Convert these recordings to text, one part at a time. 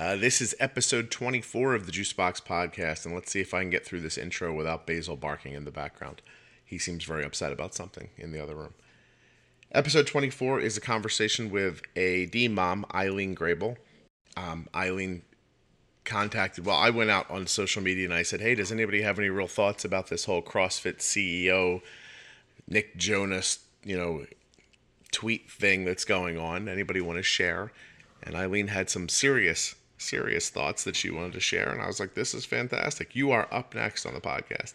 Uh, this is episode 24 of the Juicebox podcast, and let's see if I can get through this intro without Basil barking in the background. He seems very upset about something in the other room. Episode 24 is a conversation with a D mom, Eileen Grable. Um, Eileen contacted, well, I went out on social media and I said, hey, does anybody have any real thoughts about this whole CrossFit CEO, Nick Jonas, you know, tweet thing that's going on? Anybody want to share? And Eileen had some serious serious thoughts that she wanted to share. And I was like, this is fantastic. You are up next on the podcast.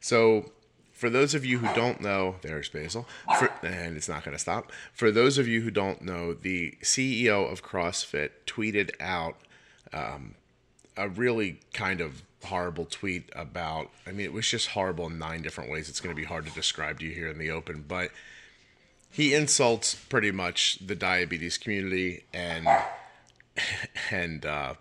So, for those of you who don't know, there's Basil, for, and it's not going to stop. For those of you who don't know, the CEO of CrossFit tweeted out um, a really kind of horrible tweet about, I mean, it was just horrible in nine different ways. It's going to be hard to describe to you here in the open, but he insults pretty much the diabetes community and and uh,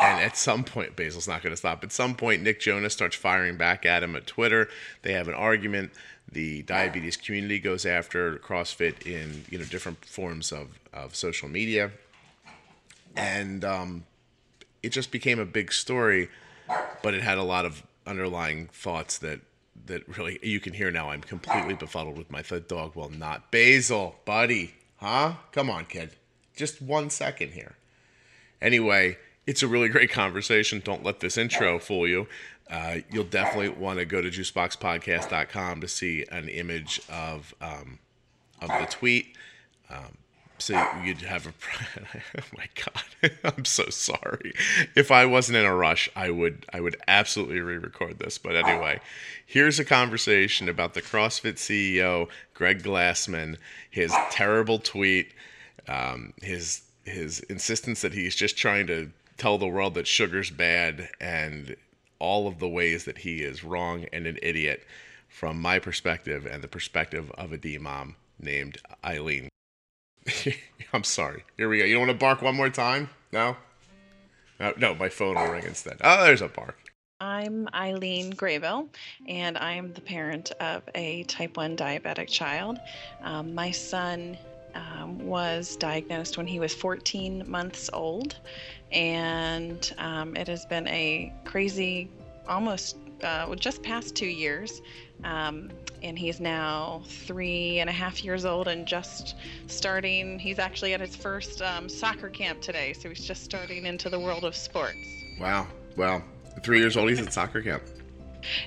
and at some point, Basil's not going to stop. At some point, Nick Jonas starts firing back at him at Twitter. They have an argument. The diabetes community goes after CrossFit in you know different forms of, of social media, and um, it just became a big story. But it had a lot of underlying thoughts that that really you can hear now. I'm completely befuddled with my dog. Well, not Basil, buddy, huh? Come on, kid. Just one second here. Anyway, it's a really great conversation. Don't let this intro fool you. Uh, you'll definitely want to go to juiceboxpodcast.com to see an image of um, of the tweet. Um, so you'd have a. oh my god, I'm so sorry. If I wasn't in a rush, I would I would absolutely re-record this. But anyway, here's a conversation about the CrossFit CEO Greg Glassman, his terrible tweet, um, his his insistence that he's just trying to tell the world that sugar's bad and all of the ways that he is wrong and an idiot from my perspective and the perspective of a D mom named Eileen. I'm sorry. Here we go. You don't want to bark one more time? No? No, no my phone will ring instead. Oh, there's a bark. I'm Eileen Grable, and I am the parent of a type 1 diabetic child. Um, my son um, was diagnosed when he was 14 months old, and um, it has been a crazy, almost uh, just past two years. Um, and he's now three and a half years old and just starting. He's actually at his first um, soccer camp today, so he's just starting into the world of sports. Wow. Well, three years old, he's at soccer camp.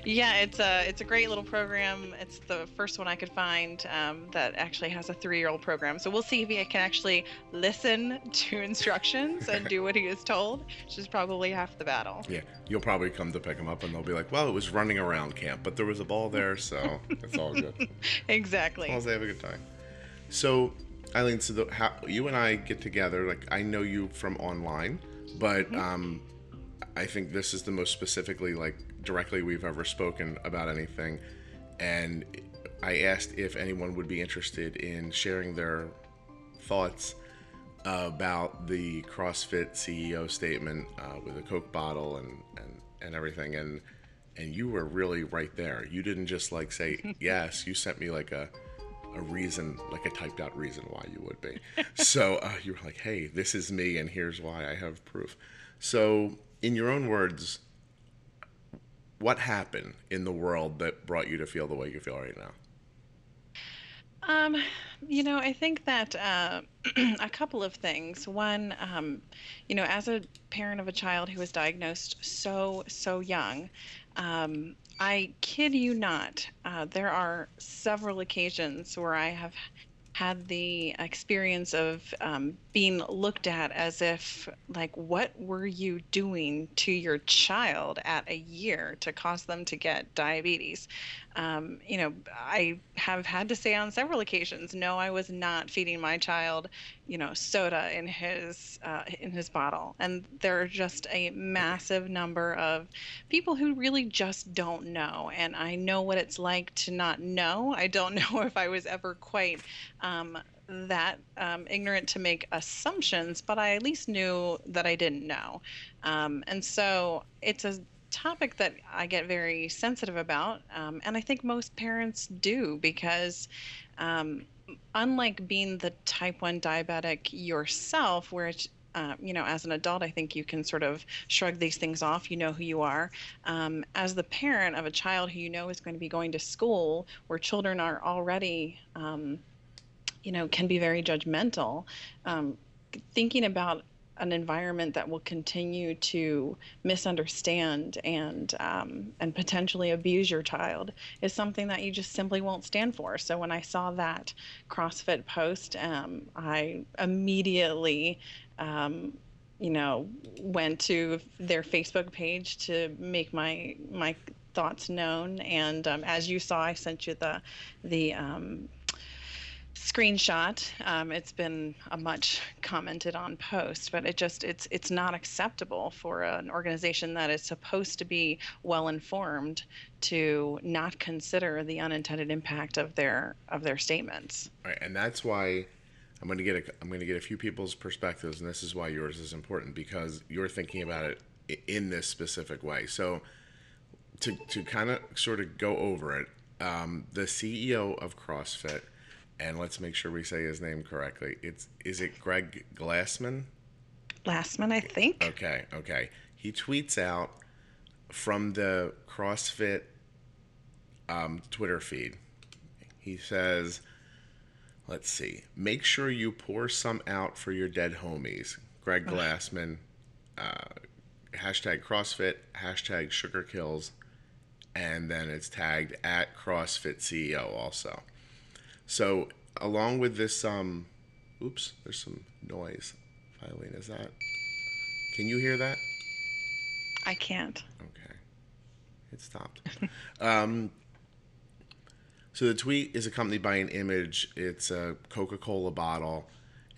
Yeah, it's a it's a great little program. It's the first one I could find um, that actually has a three-year-old program. So we'll see if he can actually listen to instructions and do what he is told, which is probably half the battle. Yeah, you'll probably come to pick him up, and they'll be like, "Well, it was running around camp, but there was a ball there, so it's all good." exactly. As long as they have a good time. So, Eileen, so the, how, you and I get together. Like, I know you from online, but mm-hmm. um, I think this is the most specifically like directly we've ever spoken about anything. And I asked if anyone would be interested in sharing their thoughts about the CrossFit CEO statement uh, with a Coke bottle and, and, and everything. And, and you were really right there. You didn't just like say yes, you sent me like a, a reason, like a typed out reason why you would be. so uh, you were like, hey, this is me, and here's why I have proof. So, in your own words, what happened in the world that brought you to feel the way you feel right now? Um, you know, I think that uh, a couple of things. One, um, you know, as a parent of a child who was diagnosed so so young, um, I kid you not, uh, there are several occasions where I have had the experience of um, being looked at as if like what were you doing to your child at a year to cause them to get diabetes um, you know i have had to say on several occasions. No i was not feeding my child you know soda in his uh, in his bottle. And there are just a massive number of people who really just don't know. And i know what it's like to not know. I don't know if i was ever quite um, that um, ignorant to make assumptions, but I at least knew that I didn't know. Um, and so it's a topic that I get very sensitive about, um, and I think most parents do because. Um, unlike being the type 1 diabetic yourself, where uh, you know, as an adult, I think you can sort of shrug these things off. You know who you are. Um, as the parent of a child who you know is going to be going to school, where children are already, um, you know, can be very judgmental. Um, thinking about an environment that will continue to misunderstand and um, and potentially abuse your child is something that you just simply won't stand for. So when I saw that CrossFit post, um, I immediately. Um, you know, went to their Facebook page to make my my thoughts known, and um, as you saw, I sent you the the um, screenshot. Um, it's been a much commented on post, but it just it's it's not acceptable for an organization that is supposed to be well informed to not consider the unintended impact of their of their statements. Right, and that's why I'm going to get a I'm going to get a few people's perspectives, and this is why yours is important because you're thinking about it in this specific way. So to to kind of sort of go over it, um, the CEO of CrossFit and let's make sure we say his name correctly. It's is it Greg Glassman? Glassman, I think. Okay, okay. He tweets out from the CrossFit um, Twitter feed. He says, "Let's see. Make sure you pour some out for your dead homies." Greg Glassman. Uh, hashtag CrossFit. Hashtag Sugar Kills. And then it's tagged at CrossFit CEO also. So along with this, um, oops, there's some noise. Eileen, is that? Can you hear that? I can't. Okay, it stopped. um, so the tweet is accompanied by an image. It's a Coca-Cola bottle,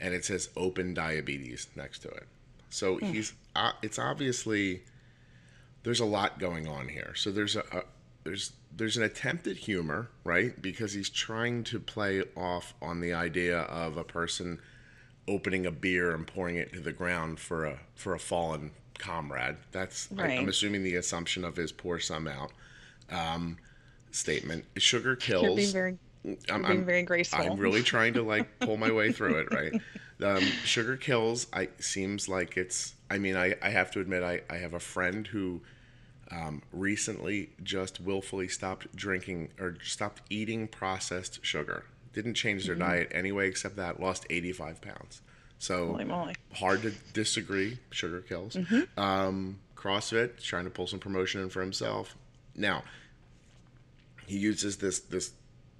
and it says "Open Diabetes" next to it. So mm. he's. Uh, it's obviously there's a lot going on here. So there's a, a there's there's an attempt at humor, right? Because he's trying to play off on the idea of a person opening a beer and pouring it to the ground for a for a fallen comrade. That's right. I, am assuming the assumption of his pour some out um, statement. Sugar kills. You're being very, I'm, being I'm, very graceful. I'm really trying to like pull my way through it, right? Um, sugar kills. I seems like it's. I mean, I, I have to admit, I, I have a friend who um, recently just willfully stopped drinking or stopped eating processed sugar. Didn't change their mm-hmm. diet anyway, except that lost 85 pounds. So hard to disagree. Sugar kills. Mm-hmm. Um, CrossFit trying to pull some promotion in for himself. Now he uses this this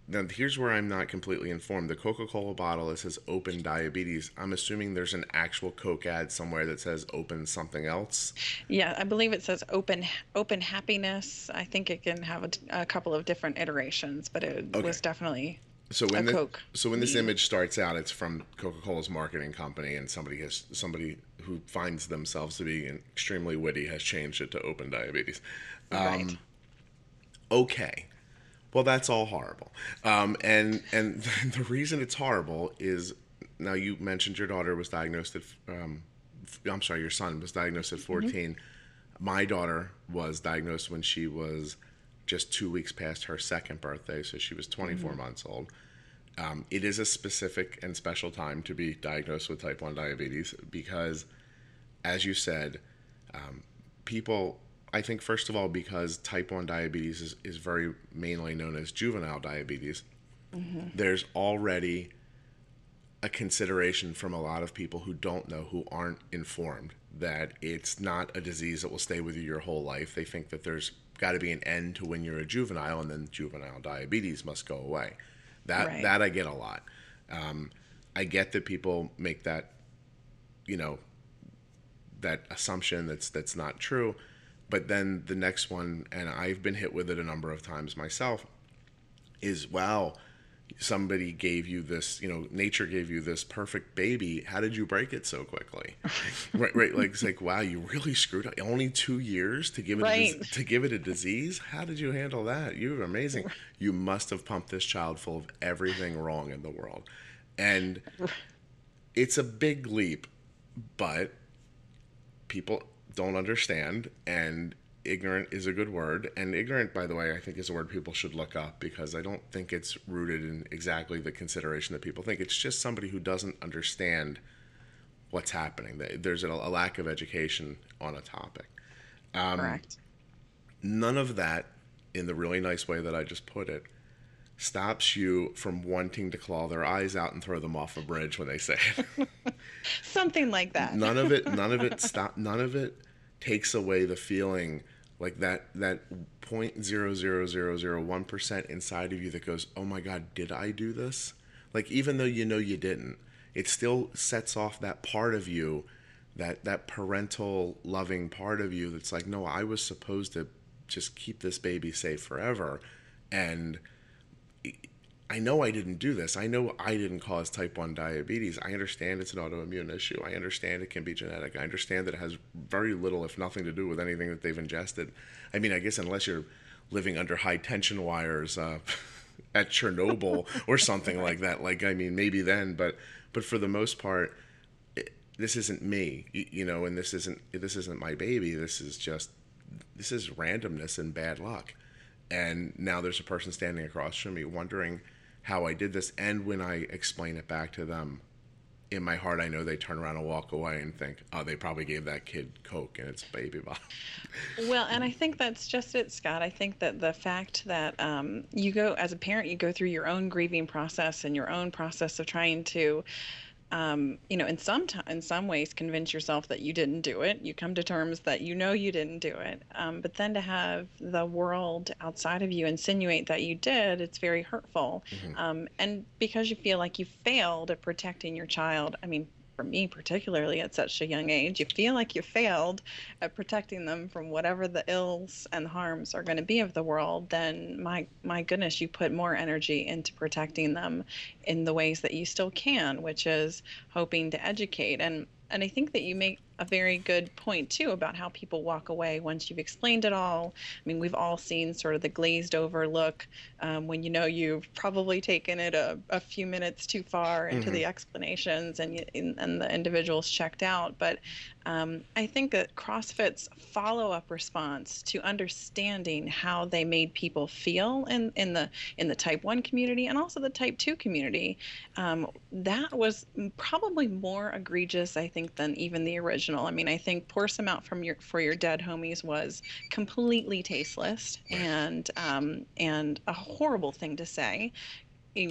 now here's where I'm not completely informed. The Coca-Cola bottle it says open diabetes. I'm assuming there's an actual Coke ad somewhere that says open something else. Yeah, I believe it says open open happiness. I think it can have a, a couple of different iterations, but it okay. was definitely so when the, Coke. so when this image starts out, it's from Coca-Cola's marketing company, and somebody has somebody who finds themselves to be extremely witty has changed it to open diabetes. Um, right. Okay well, that's all horrible. Um, and and the reason it's horrible is now you mentioned your daughter was diagnosed at. Um, I'm sorry, your son was diagnosed at mm-hmm. 14. Mm-hmm. My daughter was diagnosed when she was just two weeks past her second birthday, so she was 24 mm-hmm. months old. Um, it is a specific and special time to be diagnosed with type 1 diabetes because, as you said, um, people I think first of all because type 1 diabetes is, is very mainly known as juvenile diabetes. Mm-hmm. There's already a consideration from a lot of people who don't know, who aren't informed, that it's not a disease that will stay with you your whole life. They think that there's got to be an end to when you're a juvenile, and then juvenile diabetes must go away. That right. that I get a lot. Um, I get that people make that, you know, that assumption that's that's not true. But then the next one, and I've been hit with it a number of times myself, is wow, somebody gave you this, you know, nature gave you this perfect baby. How did you break it so quickly? right, right. Like it's like wow, you really screwed up. Only two years to give it right. a, to give it a disease. How did you handle that? You're amazing. You must have pumped this child full of everything wrong in the world, and it's a big leap, but people don't understand and ignorant is a good word and ignorant by the way i think is a word people should look up because i don't think it's rooted in exactly the consideration that people think it's just somebody who doesn't understand what's happening. There's a, lack of education on a topic. Um, Correct. None of that, in the really nice way that I just put it, stops you from wanting to claw their eyes out and throw them off a bridge when they say it. Something like that. none of it. None of it stop. None of it takes away the feeling like that that point zero zero zero zero one percent inside of you that goes, "Oh my God, did I do this?" Like even though you know you didn't, it still sets off that part of you, that that parental loving part of you that's like, "No, I was supposed to just keep this baby safe forever," and I know I didn't do this. I know I didn't cause type 1 diabetes. I understand it's an autoimmune issue. I understand it can be genetic. I understand that it has very little, if nothing, to do with anything that they've ingested. I mean, I guess unless you're living under high tension wires uh, at Chernobyl or something like that. Like, I mean, maybe then, but but for the most part, this isn't me, you know, and this isn't this isn't my baby. This is just this is randomness and bad luck. And now there's a person standing across from me wondering how I did this. And when I explain it back to them, in my heart, I know they turn around and walk away and think, oh, they probably gave that kid Coke and it's baby bottle. Well, and I think that's just it, Scott. I think that the fact that um, you go, as a parent, you go through your own grieving process and your own process of trying to um, you know, in some t- in some ways, convince yourself that you didn't do it. You come to terms that you know you didn't do it. Um, but then to have the world outside of you insinuate that you did, it's very hurtful. Mm-hmm. Um, and because you feel like you failed at protecting your child, I mean, for me particularly at such a young age, you feel like you failed at protecting them from whatever the ills and harms are going to be of the world, then my my goodness, you put more energy into protecting them in the ways that you still can, which is hoping to educate. And and I think that you make a very good point too about how people walk away once you've explained it all. I mean, we've all seen sort of the glazed over look um, when you know you've probably taken it a, a few minutes too far into mm-hmm. the explanations and you, and the individual's checked out. But um, I think that CrossFit's follow up response to understanding how they made people feel in, in the in the Type One community and also the Type Two community, um, that was probably more egregious, I think, than even the original original. I mean, I think pour some out from your for your dead homies was completely tasteless and um, and a horrible thing to say,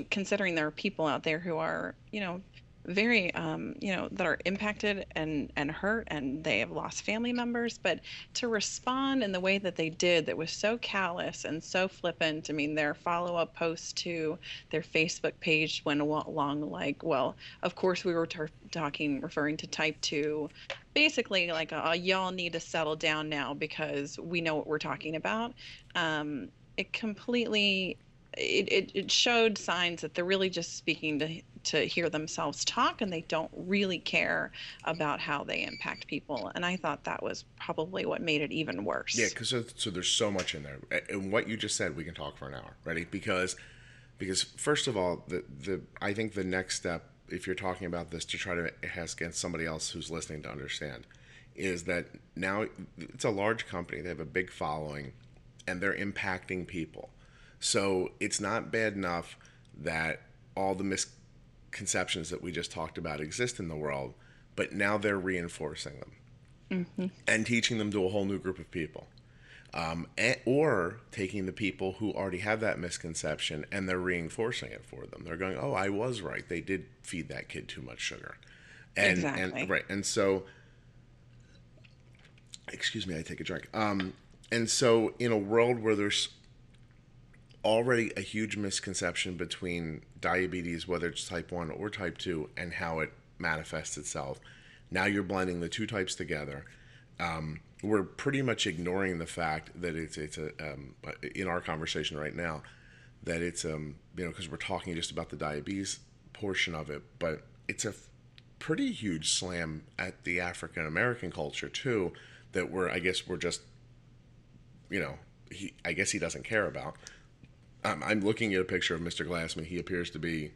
considering there are people out there who are you know very um, you know that are impacted and and hurt and they have lost family members. But to respond in the way that they did that was so callous and so flippant i mean their follow-up post to their facebook page went along like well of course we were tar- talking referring to type 2 basically like a, y'all need to settle down now because we know what we're talking about. Um, it completely it, it, it showed signs that they're really just speaking to to hear themselves talk and they don't really care about how they impact people. And i thought that was probably what made it even worse. Yeah because so, so there's so much in there. And what you just said we can talk for an hour. Ready? Because because first of all the the i think the next step if you're talking about this to try to ask against somebody else who's listening to understand is that now it's a large company they have a big following and they're impacting people so it's not bad enough that all the misconceptions that we just talked about exist in the world, but now they're reinforcing them mm-hmm. and teaching them to a whole new group of people. Um, and, or taking the people who already have that misconception and they're reinforcing it for them. They're going, "Oh, I was right. They did feed that kid too much sugar," and exactly. and right, and so, excuse me, I take a drink. Um, and so, in a world where there's already a huge misconception between diabetes, whether it's type 1 or type 2, and how it manifests itself. Now you're blending the two types together. Um, we're pretty much ignoring the fact that it's it's a um, in our conversation right now that it's um you know because we're talking just about the diabetes portion of it, but it's a f- pretty huge slam at the African American culture too that we're I guess we're just you know he I guess he doesn't care about um, I'm looking at a picture of Mr. Glassman. He appears to be,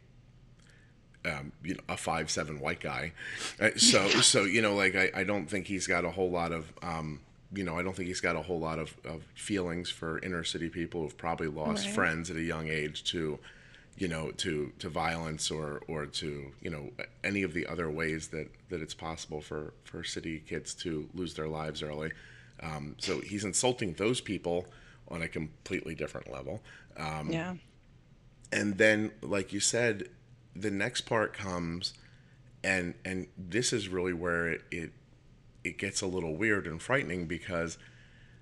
um, you know, a five seven white guy. Uh, so so you know, like I, I don't think he's got a whole lot of. Um, you know, I don't think he's got a whole lot of, of feelings for inner city people who've probably lost right. friends at a young age to, you know, to to violence or or to you know any of the other ways that that it's possible for for city kids to lose their lives early. Um, so he's insulting those people on a completely different level. Um, yeah. And then, like you said, the next part comes, and and this is really where it it, it gets a little weird and frightening because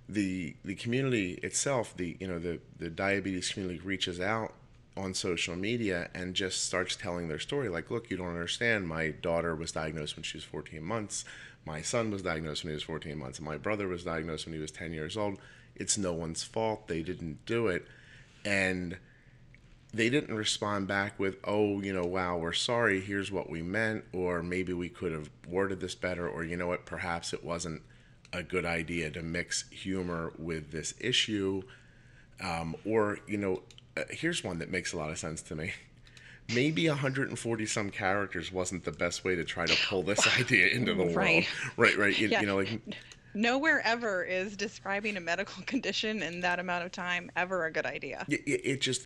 the the community itself, the you know the the diabetes community reaches out on social media and just starts telling their story. Like look you don't understand. My daughter was diagnosed when she was 14 months. My son was diagnosed when he was 14 months. And my brother was diagnosed when he was 10 years old. It's no one's fault. They didn't do it and they didn't respond back with oh you know wow we're sorry here's what we meant or maybe we could have worded this better or you know what perhaps it wasn't a good idea to mix humor with this issue um, or you know uh, here's one that makes a lot of sense to me. Maybe 140 some characters wasn't the best way to try to pull this idea into the right. world. Right, right. You, yeah. you know, like nowhere ever is describing a medical condition in that amount of time ever a good idea. It, it just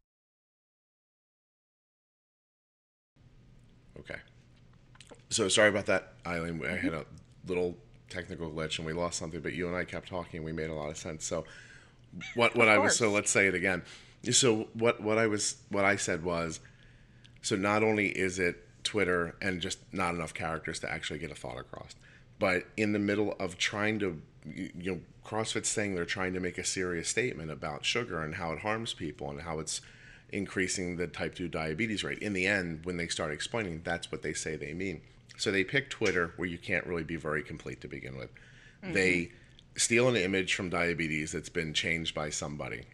okay. So sorry about that, Eileen. I had a mm-hmm. little technical glitch and we lost something, but you and I kept talking. and We made a lot of sense. So what what I was so let's say it again. So what what I was what I said was, so not only is it Twitter and just not enough characters to actually get a thought across, but in the middle of trying to you know CrossFit's saying they're trying to make a serious statement about sugar and how it harms people and how it's increasing the type 2 diabetes rate. In the end, when they start explaining, that's what they say they mean. So they pick Twitter where you can't really be very complete to begin with. Mm-hmm. They steal an image from diabetes that's been changed by somebody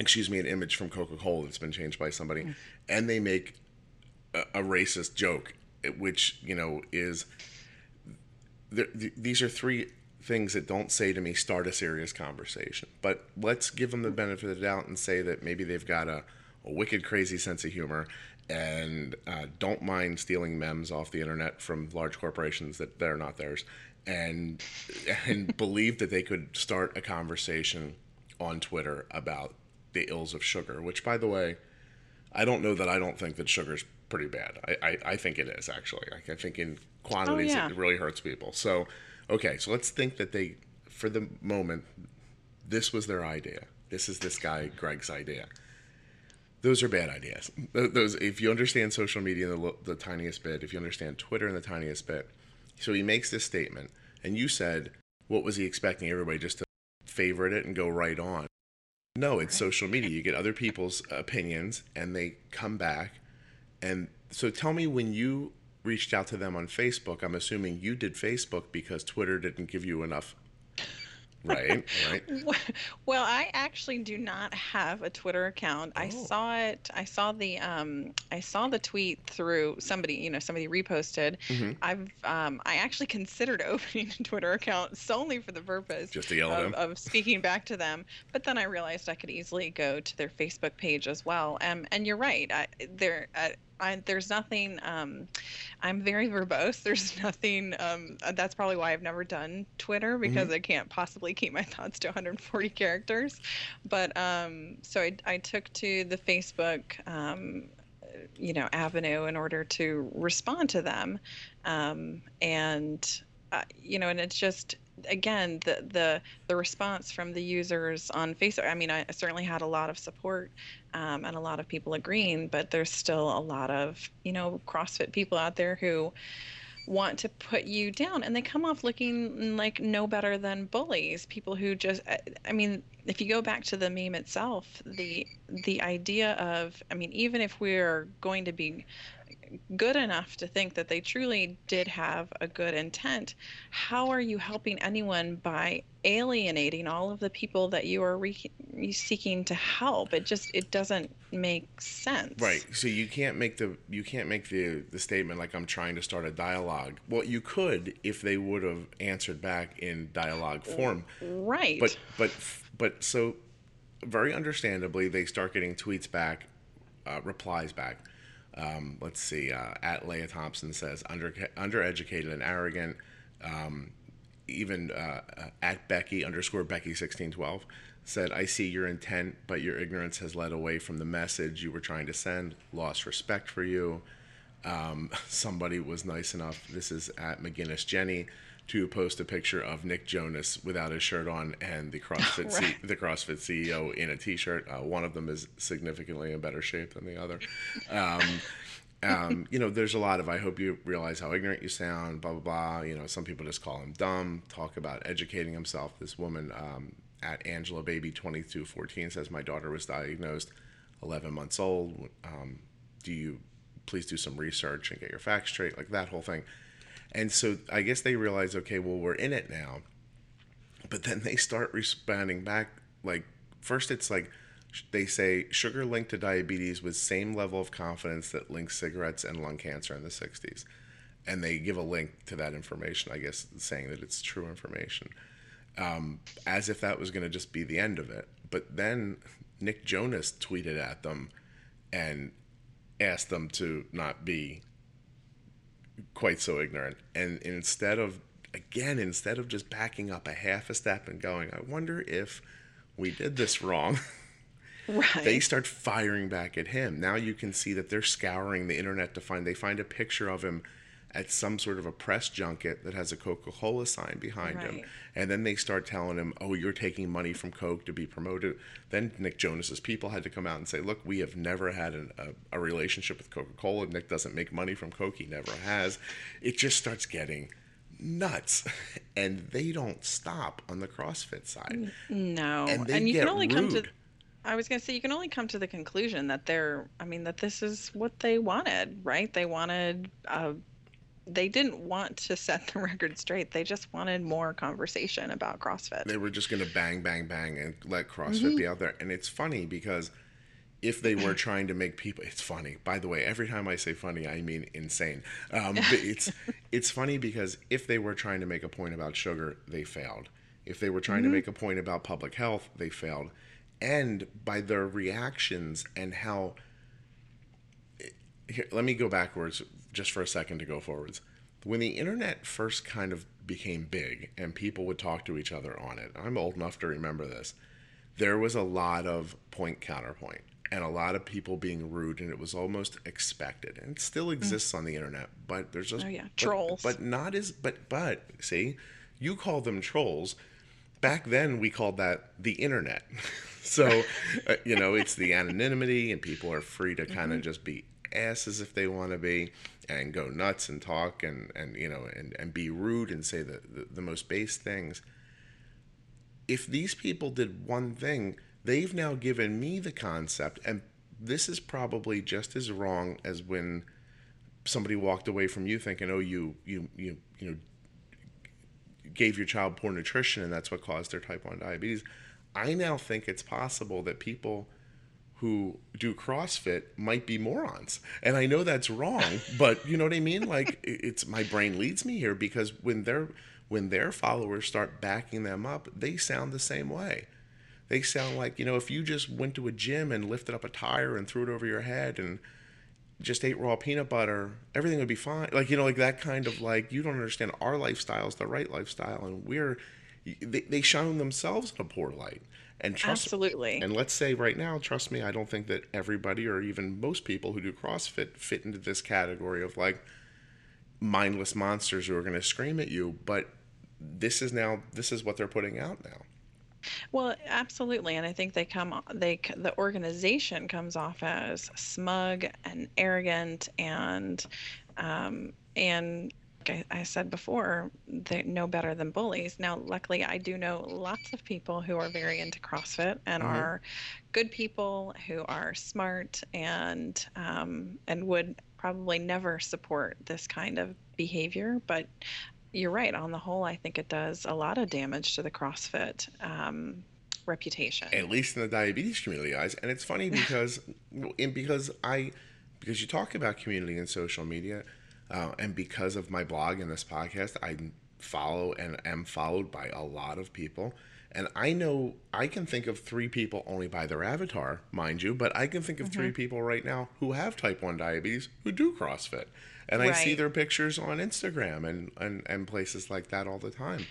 excuse me, an image from Coca Cola that's been changed by somebody, mm. and they make a, a, racist joke, which you know is. These are three things that don't say to me start a serious conversation, but let's give them the benefit of the doubt and say that maybe they've got a, a wicked crazy sense of humor and uh, don't mind stealing memes off the internet from large corporations that they're not theirs and and believe that they could start a conversation on Twitter about the ills of sugar, which, by the way, I don't know that I don't think that sugar's pretty bad. I, I, I think it is, actually. I, I think in quantities oh, yeah. it really hurts people. So, okay, so let's think that they, for the moment, this was their idea. This is this guy, Greg's idea. Those are bad ideas. Those, if you understand social media in the, the tiniest bit, if you understand Twitter in the tiniest bit, so he makes this statement, and you said, what was he expecting everybody just to favorite it and go right on? No, it's social media. You get other people's opinions and they come back. And so tell me when you reached out to them on Facebook, I'm assuming you did Facebook because Twitter didn't give you enough Right, right. Well, I actually do not have a Twitter account. Oh. I saw it. I saw the um, I saw the tweet through somebody. You know, somebody reposted. Mm-hmm. I've um, I actually considered opening a Twitter account solely for the purpose just to yell of, of speaking back to them. But then I realized I could easily go to their Facebook page as well. Um, and you're right. I, there. Uh, I, there's nothing. Um, I'm very verbose. There's nothing. Um, that's probably why I've never done Twitter because mm-hmm. I can't possibly keep my thoughts to 140 characters. But um, so I, I took to the Facebook, um, you know, avenue in order to respond to them, um, and uh, you know, and it's just again the the the response from the users on Facebook. I mean, I certainly had a lot of support um, and a lot of people agreeing, but there's still a lot of you know CrossFit people out there who want to put you down and they come off looking like no better than bullies people who just i mean if you go back to the meme itself the the idea of i mean even if we're going to be good enough to think that they truly did have a good intent, how are you helping anyone by alienating all of the people that you are re- seeking to help? It just it doesn't make sense. Right. So you can't make the you can't make the the statement like I'm trying to start a dialogue. Well, you could if they would have answered back in dialogue form. Right. But but but so very understandably they start getting tweets back, uh, replies back um, let's see. Uh, at Leah Thompson says, Under, undereducated and arrogant. Um, even uh, uh, at Becky underscore Becky sixteen twelve said, "I see your intent, but your ignorance has led away from the message you were trying to send. Lost respect for you." Um, somebody was nice enough. This is at McGinnis Jenny to post a picture of Nick Jonas without his shirt on and the CrossFit right. C- the CrossFit CEO in a t-shirt. Uh, one of them is significantly in better shape than the other. Um, um, you know, there's a lot of I hope you realize how ignorant you sound. Blah blah blah. You know, some people just call him dumb. Talk about educating himself. This woman um, at Angela Baby 2214 says my daughter was diagnosed 11 months old. Um, do you please do some research and get your facts straight? Like that whole thing. And so I guess they realize, okay, well, we're in it now. But then they start responding back. Like, first, it's like they say sugar linked to diabetes with same level of confidence that links cigarettes and lung cancer in the 60s. And they give a link to that information, I guess, saying that it's true information, um, as if that was going to just be the end of it. But then Nick Jonas tweeted at them and asked them to not be quite so ignorant. And instead of, again, instead of just backing up a half a step and going, I wonder if we did this wrong. Right. They start firing back at him. Now you can see that they're scouring the internet to find, they find a picture of him at some sort of a press junket that has a Coca Cola sign behind right. him. And then they start telling him, oh, you're taking money from Coke to be promoted. Then Nick Jonas's people had to come out and say, look, we have never had an, a, a relationship with Coca Cola. Nick doesn't make money from Coke, he never has. It just starts getting nuts and they don't stop on the CrossFit side. No. And, and you can only rude. come to I was going to say you can only come to the conclusion that they're I mean that this is what they wanted, right? They wanted a they didn't want to set the record straight. They just wanted more conversation about CrossFit. They were just going to bang, bang, bang and let CrossFit mm-hmm. be out there. And it's funny because if they were trying to make people, it's funny. By the way, every time I say funny, I mean insane. Um, it's it's funny because if they were trying to make a point about sugar, they failed. If they were trying mm-hmm. to make a point about public health, they failed. And by their reactions and how here, let me go backwards just for a second to go forwards. When the internet first kind of became big and people would talk to each other on it, I'm old enough to remember this. There was a lot of point counterpoint and a lot of people being rude, and it was almost expected. And it still mm. exists mm. on the internet, but there's just oh yeah but, trolls, but not as but but see, you call them trolls. Back then, we called that the internet. so, uh, you know, it's the anonymity, and people are free to kind of mm-hmm. just be asses if they want to be and go nuts and talk and, and you know and, and be rude and say the, the, the most base things. If these people did one thing they've now given me the concept and this is probably just as wrong as when somebody walked away from you thinking oh you you you you know gave your child poor nutrition and that's what caused their type 1 diabetes. I now think it's possible that people who do CrossFit might be morons. And I know that's wrong, but you know what I mean? Like it's my brain leads me here because when their when their followers start backing them up, they sound the same way. They sound like, you know, if you just went to a gym and lifted up a tire and threw it over your head and just ate raw peanut butter, everything would be fine. Like, you know, like that kind of like, you don't understand our lifestyle is the right lifestyle. And we're, they, they shine themselves in a poor light. And trust Absolutely. And let's say right now, trust me, I don't think that everybody or even most people who do CrossFit fit into this category of like mindless monsters who are going to scream at you, but this is now this is what they're putting out now. Well, absolutely, and I think they come they the organization comes off as smug and arrogant and um, and I, I said before, they know better than bullies. Now, luckily, I do know lots of people who are very into CrossFit and mm-hmm. are good people who are smart and um, and would probably never support this kind of behavior. But you're right. On the whole, I think it does a lot of damage to the CrossFit um, reputation. At least in the diabetes community, guys. And it's funny because, because I, because you talk about community and social media uh, and because of my blog and this podcast, I follow and am followed by a lot of people. And I know I can think of three people only by their avatar, mind you, but I can think of mm-hmm. three people right now who have type 1 diabetes who do CrossFit. And right. I see their pictures on Instagram and, and, and places like that all the time.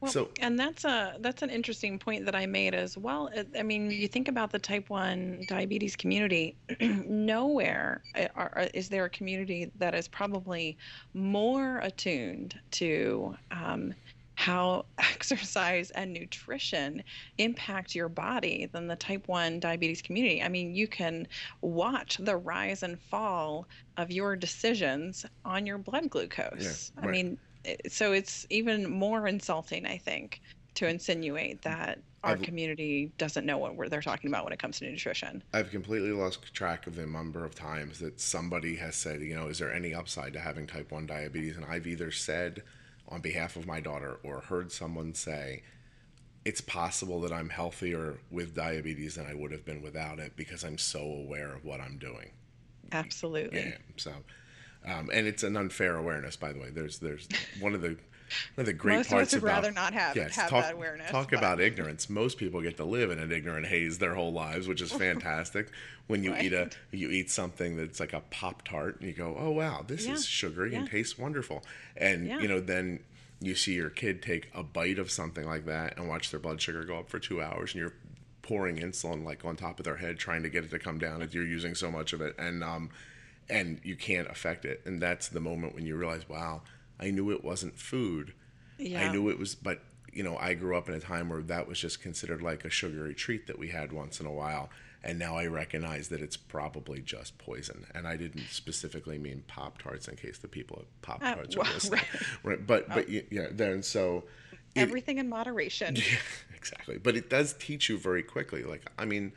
Well, So and that's a that's an interesting point that I made as well. I mean, you think about the type 1 diabetes community, nowhere uh, are, is there a community that is probably more attuned to um, how exercise and nutrition impact your body than the type 1 diabetes community. I mean, you can watch the rise and fall of your decisions on your blood yeah, glucose. I mean, so it's even more insulting, I think, to insinuate that our I've community doesn't know what we're, they're talking about when it comes to nutrition. I've completely lost track of the number of times that somebody has said, you know, is there any upside to having type 1 diabetes? And I've either said on behalf of my daughter or heard someone say, it's possible that I'm healthier with diabetes than I would have been without it because I'm so aware of what I'm doing. Yeah. Absolutely. So, um, and it's an unfair awareness, by the way. There's, there's one of the, one of the great Most of us parts would about rather not have yes, have talk that awareness. talk but about ignorance. Most people get to live in an ignorant haze their whole lives, which is fantastic. When you eat a you eat something that's like a pop tart, and you go, "Oh wow, this Yeah. is sugary and tastes wonderful," and Yeah. you know then. You see your kid take a bite of something like that and watch their blood sugar go up for two hours, and you're pouring insulin like on top of their head, trying to get it to come down. If you're using so much of it, and um, and you can't affect it, and that's the moment when you realize, wow, I knew it wasn't food, Yeah. I knew it was, but you know, I grew up in a time where that was just considered like a sugary treat that we had once in a while. And now I recognize that it's probably just poison. And I didn't specifically mean Pop Tarts in case the people at Pop Uh, Tarts are well, listening. right. Right. But, but y- yeah, then so it, Everything in moderation. yeah, exactly. But it does teach you very quickly. Like, I mean,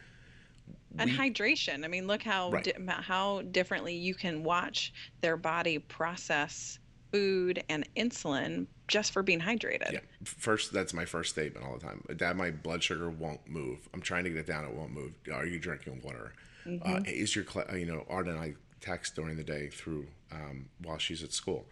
and we, hydration. I mean, look how right. di- how differently you can watch their body process food and insulin just for being hydrated. Yeah. First, that's my first statement all the time. Dad, my blood sugar won't move. I'm trying to get it down. It won't move. Are you drinking water? Uh, is your, cl- you know, Arden I text during the day through um, while she's at school.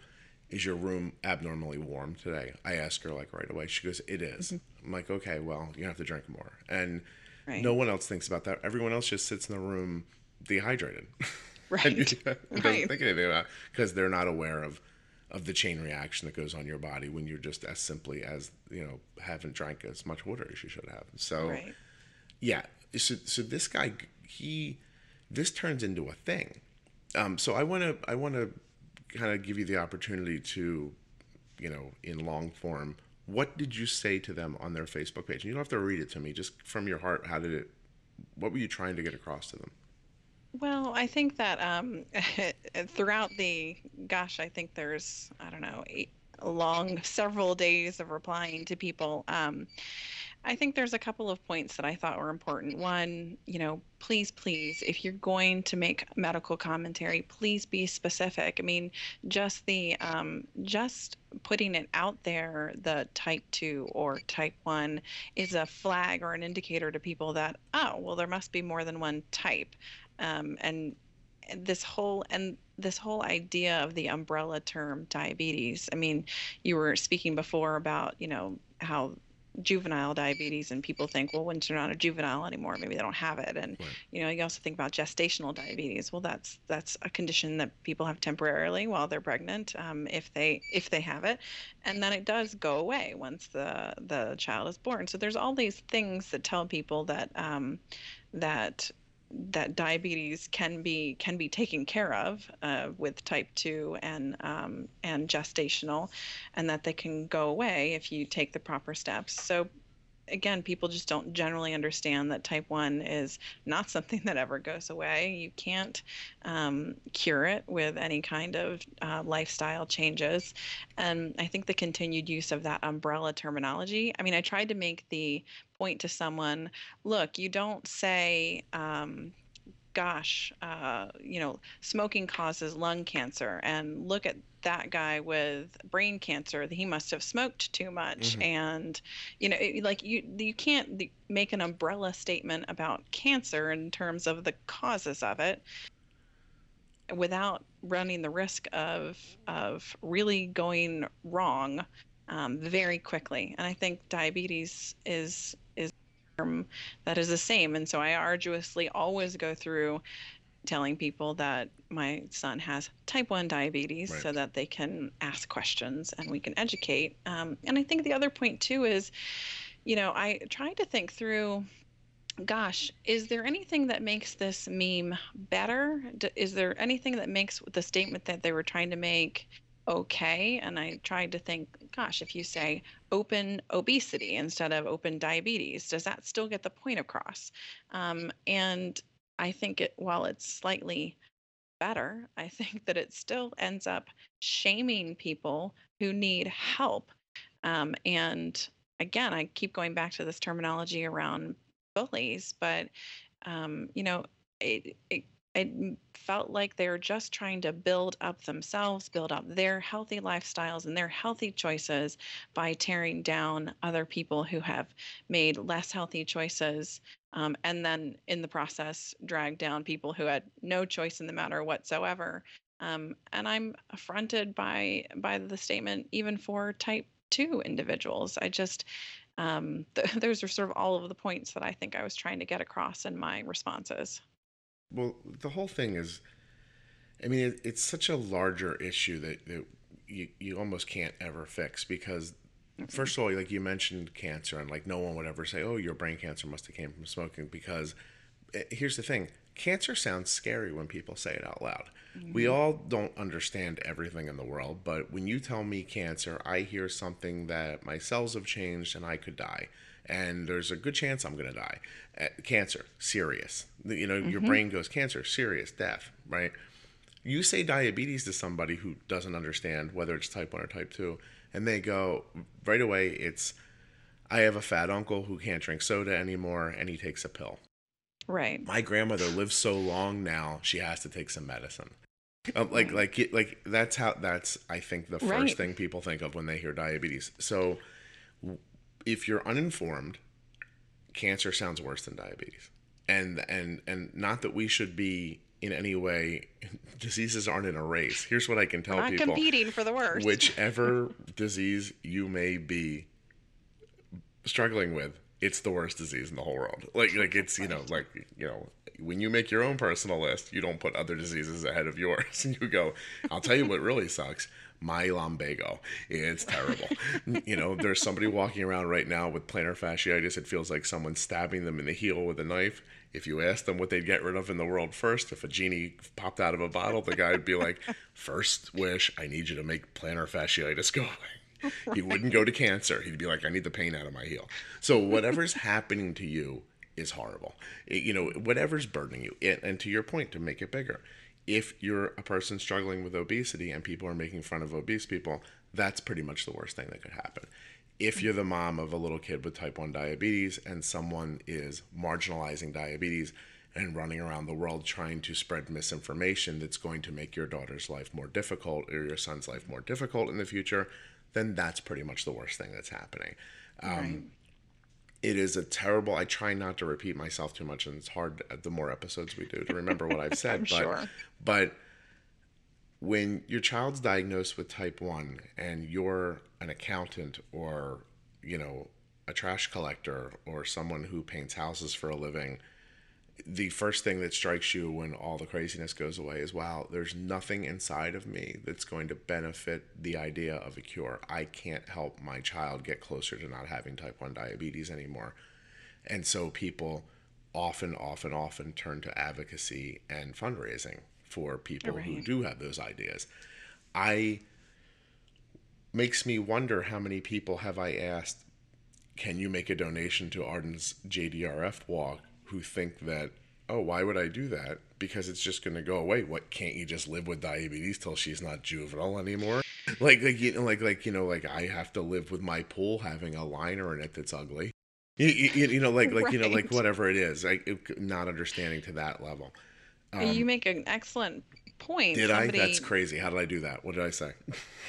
Is your room abnormally warm today? I ask her like right away. She goes, "It is." I'm like, "Okay, well, you have to drink more." And Right. no one else thinks about that. Everyone else just sits in the room dehydrated. Right. and doesn't Right. think anything about because they're not aware of of the chain reaction that goes on your body when you're just as simply as you know haven't drank as much water as you should have. So Right. yeah, so so this guy he this turns into a thing. Um, so I want to I want to kind of give you the opportunity to you know in long form. What did you say to them on their Facebook page? You don't have to read it to me. Just from your heart, how did it? What were you trying to get across to them? Well, I think that um, throughout the, gosh, I think there's, I don't know, eight, long several days of replying to people. Um, I think there's a couple of points that I thought were important. One, you know, please, please, if you're going to make medical commentary, please be specific. I mean, just the um, just putting it out there, the type two or type one, is a flag or an indicator to people that oh, well, there must be more than one type, um, and this whole and this whole idea of the umbrella term diabetes. I mean, you were speaking before about you know how juvenile diabetes and people think well once you're not a juvenile anymore maybe they don't have it. And Right. you know you also think about gestational diabetes. Well that's that's a condition that people have temporarily while they're pregnant um, if they if they have it. And then it does go away once the the child is born. So there's all these things that tell people that um, that that diabetes can be can be taken care of uh, with type 2 and um, and gestational and that they can go away if you take the proper steps. So again people just don't generally understand that type 1 is not something that ever goes away. You can't um, cure it with any kind of uh, lifestyle changes. And i think the continued use of that umbrella terminology i mean i tried to make the point to someone look you don't say um, gosh uh, you know smoking causes lung cancer. And look at that guy with brain cancer. He must have smoked too much. Mhm. and you know it, like you you can't make an umbrella statement about cancer in terms of the causes of it without running the risk of of really going wrong um, very quickly. And i think diabetes is is a term that is the same and so i arduously always go through telling people that my son has type 1 diabetes Right. so that they can ask questions and we can educate. Um, and I think the other point too is, you know, I try to think through gosh, is there anything that makes this meme better? D- Is there anything that makes the statement that they were trying to make okay? And I tried to think, gosh, if you say open obesity instead of open diabetes, does that still get the point across? Um, and I think it, while it's slightly better, I think that it still ends up shaming people who need help. Um, and again, I keep going back to this terminology around bullies, but um, you know, it, it it felt like they were just trying to build up themselves, build up their healthy lifestyles and their healthy choices by tearing down other people who have made less healthy choices, um, and then in the process drag down people who had no choice in the matter whatsoever. Um, and I'm affronted by by the statement, even for type two individuals. I just um, th- those are sort of all of the points that I think I was trying to get across in my responses. Well, the whole thing is, I mean, it, it's such a larger issue that, that you, you almost can't ever fix because, first of all, like you mentioned cancer, and like no one would ever say, oh, your brain cancer must have came from smoking because eh, here's the thing cancer sounds scary when people say it out loud. We all don't understand everything in the world, but when you tell me cancer, I hear something that my cells have changed and I could die. And there's a good chance I'm going to die. Uh, cancer, serious. You know, your brain goes cancer, serious, death, right? You say diabetes to somebody who doesn't understand whether it's type 1 or type 2, and they go right away, it's, I have a fat uncle who can't drink soda anymore and he takes a pill Right. my grandmother lives so long now she has to take some medicine Um, like like like that's how that's i think the first Right. thing people think of when they hear diabetes so if you're uninformed cancer sounds worse than diabetes. And and and not that we should be in any way diseases aren't in a race. Here's what i can tell Not people. competing for the worst. whichever disease you may be struggling with it's the worst disease in the whole world. Like like it's you know like you know when you make your own personal list you don't put other diseases ahead of yours. And you go i'll tell you what really sucks my lumbago it's terrible you know there's somebody walking around right now with plantar fasciitis it feels like someone's stabbing them in the heel with a knife if you ask them what they'd get rid of in the world first if a genie popped out of a bottle the guy would be like first wish i need you to make plantar fasciitis go away he wouldn't go to cancer. He'd be like, I need the pain out of my heel. So whatever's happening to you is horrible. It- you know, whatever's burdening you. It, and to your point, to make it bigger, if you're a person struggling with obesity and people are making fun of obese people, that's pretty much the worst thing that could happen. If you're the mom of a little kid with type 1 diabetes and someone is marginalizing diabetes and running around the world trying to spread misinformation that's going to make your daughter's life more difficult or your son's life more difficult in the future, then that's pretty much the worst thing that's happening. Um, right. It is a terrible. I try not to repeat myself too much, and it's hard the more episodes we do to remember what I've said. I'm but, sure. but when your child's diagnosed with type 1 and you're an accountant or you know a trash collector or someone who paints houses for a living the first thing that strikes you when all the craziness goes away is wow there's nothing inside of me that's going to benefit the idea of a cure. I can't help my child get closer to not having type 1 diabetes anymore. And so people often often often turn to advocacy and fundraising for people who do have those ideas. I makes me wonder how many people have i asked can you make a donation to Arden's JDRF walk who think that, oh, why would I do that? Because it's just going to go away. What can't you just live with diabetes till she's not juvenile anymore? Like, like, you know, like, like, you know, like I have to live with my pool having a liner in it that's ugly. You, you, you know, like, like, you know, like whatever it is, like not understanding to that level. you make an excellent point. um, Did Somebody, I? That's crazy. How did I do that? What did I say?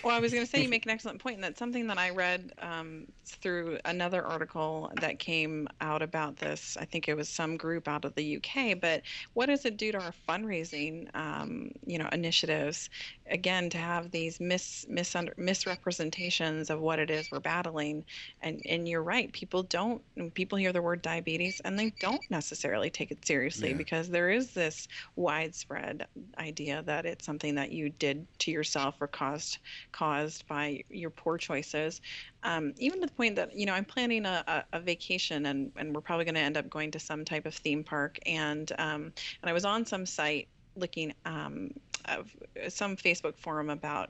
Well, I was going to say you make an excellent point, and that's something that I read um, through another article that came out about this. I think it was some group out of the UK. But what does it do to our fundraising, um, you know, initiatives? Again, to have these mis, misunder, misrepresentations of what it is we're battling, and and you're right. People don't. People hear the word diabetes and they don't necessarily take it seriously yeah. because there is this widespread idea that it's something that you did to yourself or caused caused by your poor choices um, even to the point that you know I'm planning a, a, vacation and, and we're probably going to end up going to some type of theme park. And um, and I was on some site looking um, of some Facebook forum about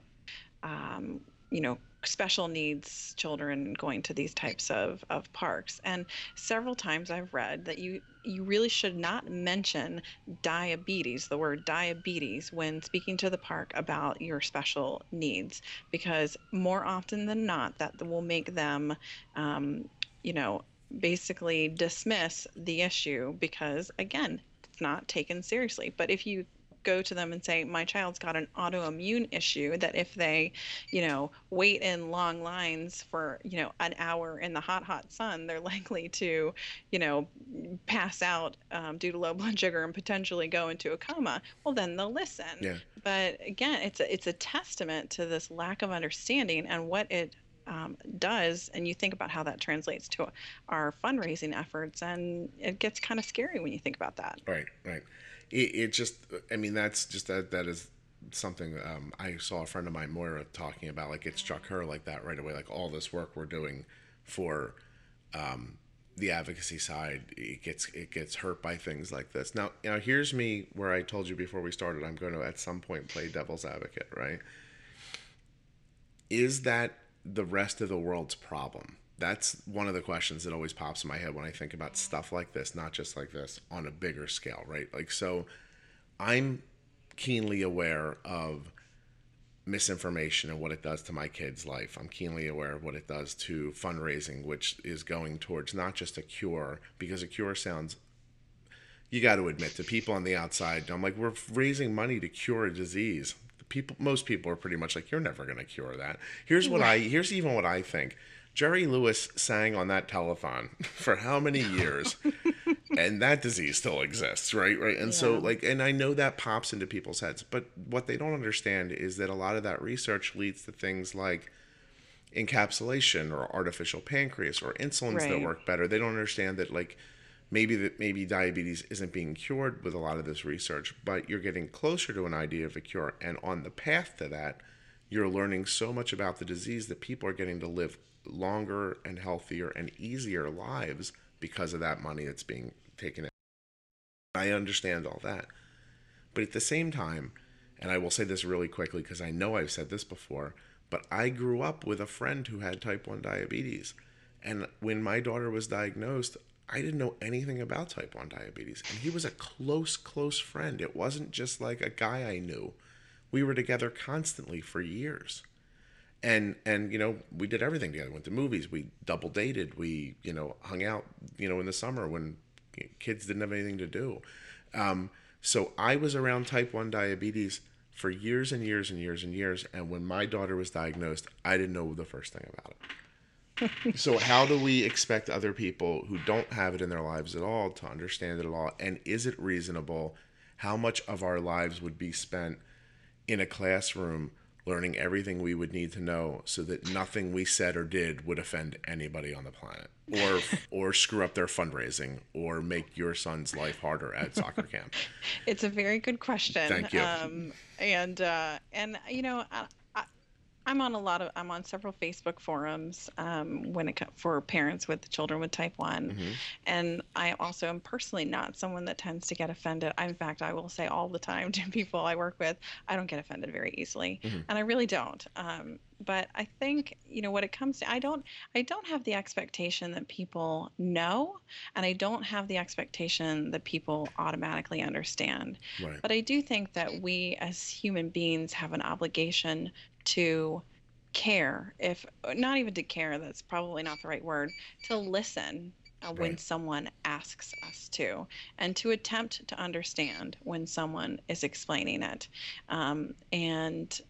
um, you know special needs children going to these types of, of parks. And several times I've read that you you really should not mention diabetes, the word diabetes, when speaking to the park about your special needs, because more often than not, that will make them, um, you know, basically dismiss the issue because, again, it's not taken seriously. But if you go to them and say, my child's got an autoimmune issue that if they, you know, wait in long lines for, you know, an hour in the hot, hot sun, they're likely to, you know, pass out um, due to low blood sugar and potentially go into a coma. Well, then they'll listen. Yeah. But again, it's a, it's a testament to this lack of understanding and what it um, does, and you think about how that translates to our fundraising efforts, and it gets kind of scary when you think about that. Right, right it, it just i mean that's just that that is something um, i saw a friend of mine moira talking about like it struck her like that right away like all this work we're doing for um, the advocacy side it gets it gets hurt by things like this. Now now here's me where i told you before we started i'm going to at some point play devil's advocate right? Is that the rest of the world's problem that's one of the questions that always pops in my head when I think about stuff like this, not just like this, on a bigger scale, right? Like, so I'm keenly aware of misinformation and what it does to my kid's life. I'm keenly aware of what it does to fundraising, which is going towards not just a cure, because a cure sounds, you got to admit, to people on the outside, I'm like, we're raising money to cure a disease. People, most people are pretty much like, you're never going to cure that. Here's what I, here's even what I think Jerry Lewis sang on that telethon for how many years? and that disease still exists, right? Right. And yeah. so like and I know that pops into people's heads, but what they don't understand is that a lot of that research leads to things like encapsulation or artificial pancreas or insulins right. that work better. They don't understand that like maybe that maybe diabetes isn't being cured with a lot of this research, but you're getting closer to an idea of a cure and on the path to that, you're learning so much about the disease that people are getting to live longer and healthier and easier lives because of that money that's being taken in. I understand all that. But at the same time, and I will say this really quickly because I know I've said this before, but I grew up with a friend who had type 1 diabetes. And when my daughter was diagnosed, I didn't know anything about type 1 diabetes. And he was a close, close friend. It wasn't just like a guy I knew. We were together constantly for years and and you know we did everything together. Went to movies. We double dated we you know hung out you know in the summer when kids didn't have anything to do. Um, so i was around type 1 diabetes for years and years and years and years and when my daughter was diagnosed i didn't know the first thing about it. So how do we expect other people who don't have it in their lives at all to understand it at all? And is it reasonable? How much of our lives would be spent in a classroom learning everything we would need to know so that nothing we said or did would offend anybody on the planet. Or or screw up their fundraising or make your son's life harder at soccer camp. It's a very good question. Thank you. Um, and uh, and you know I, I'm on a lot of I'm on several Facebook forums um, when it for parents with children with type one, mm-hmm. and I also am personally not someone that tends to get offended. I, in fact, I will say all the time to people I work with, I don't get offended very easily, mm-hmm. and I really don't. Um, but I think you know what it comes to. I don't I don't have the expectation that people know, and I don't have the expectation that people automatically understand. Right. But I do think that we as human beings have an obligation to care if not even to care that's probably not the right word to listen uh, right. when someone asks us to and to attempt to understand when someone is explaining it um, and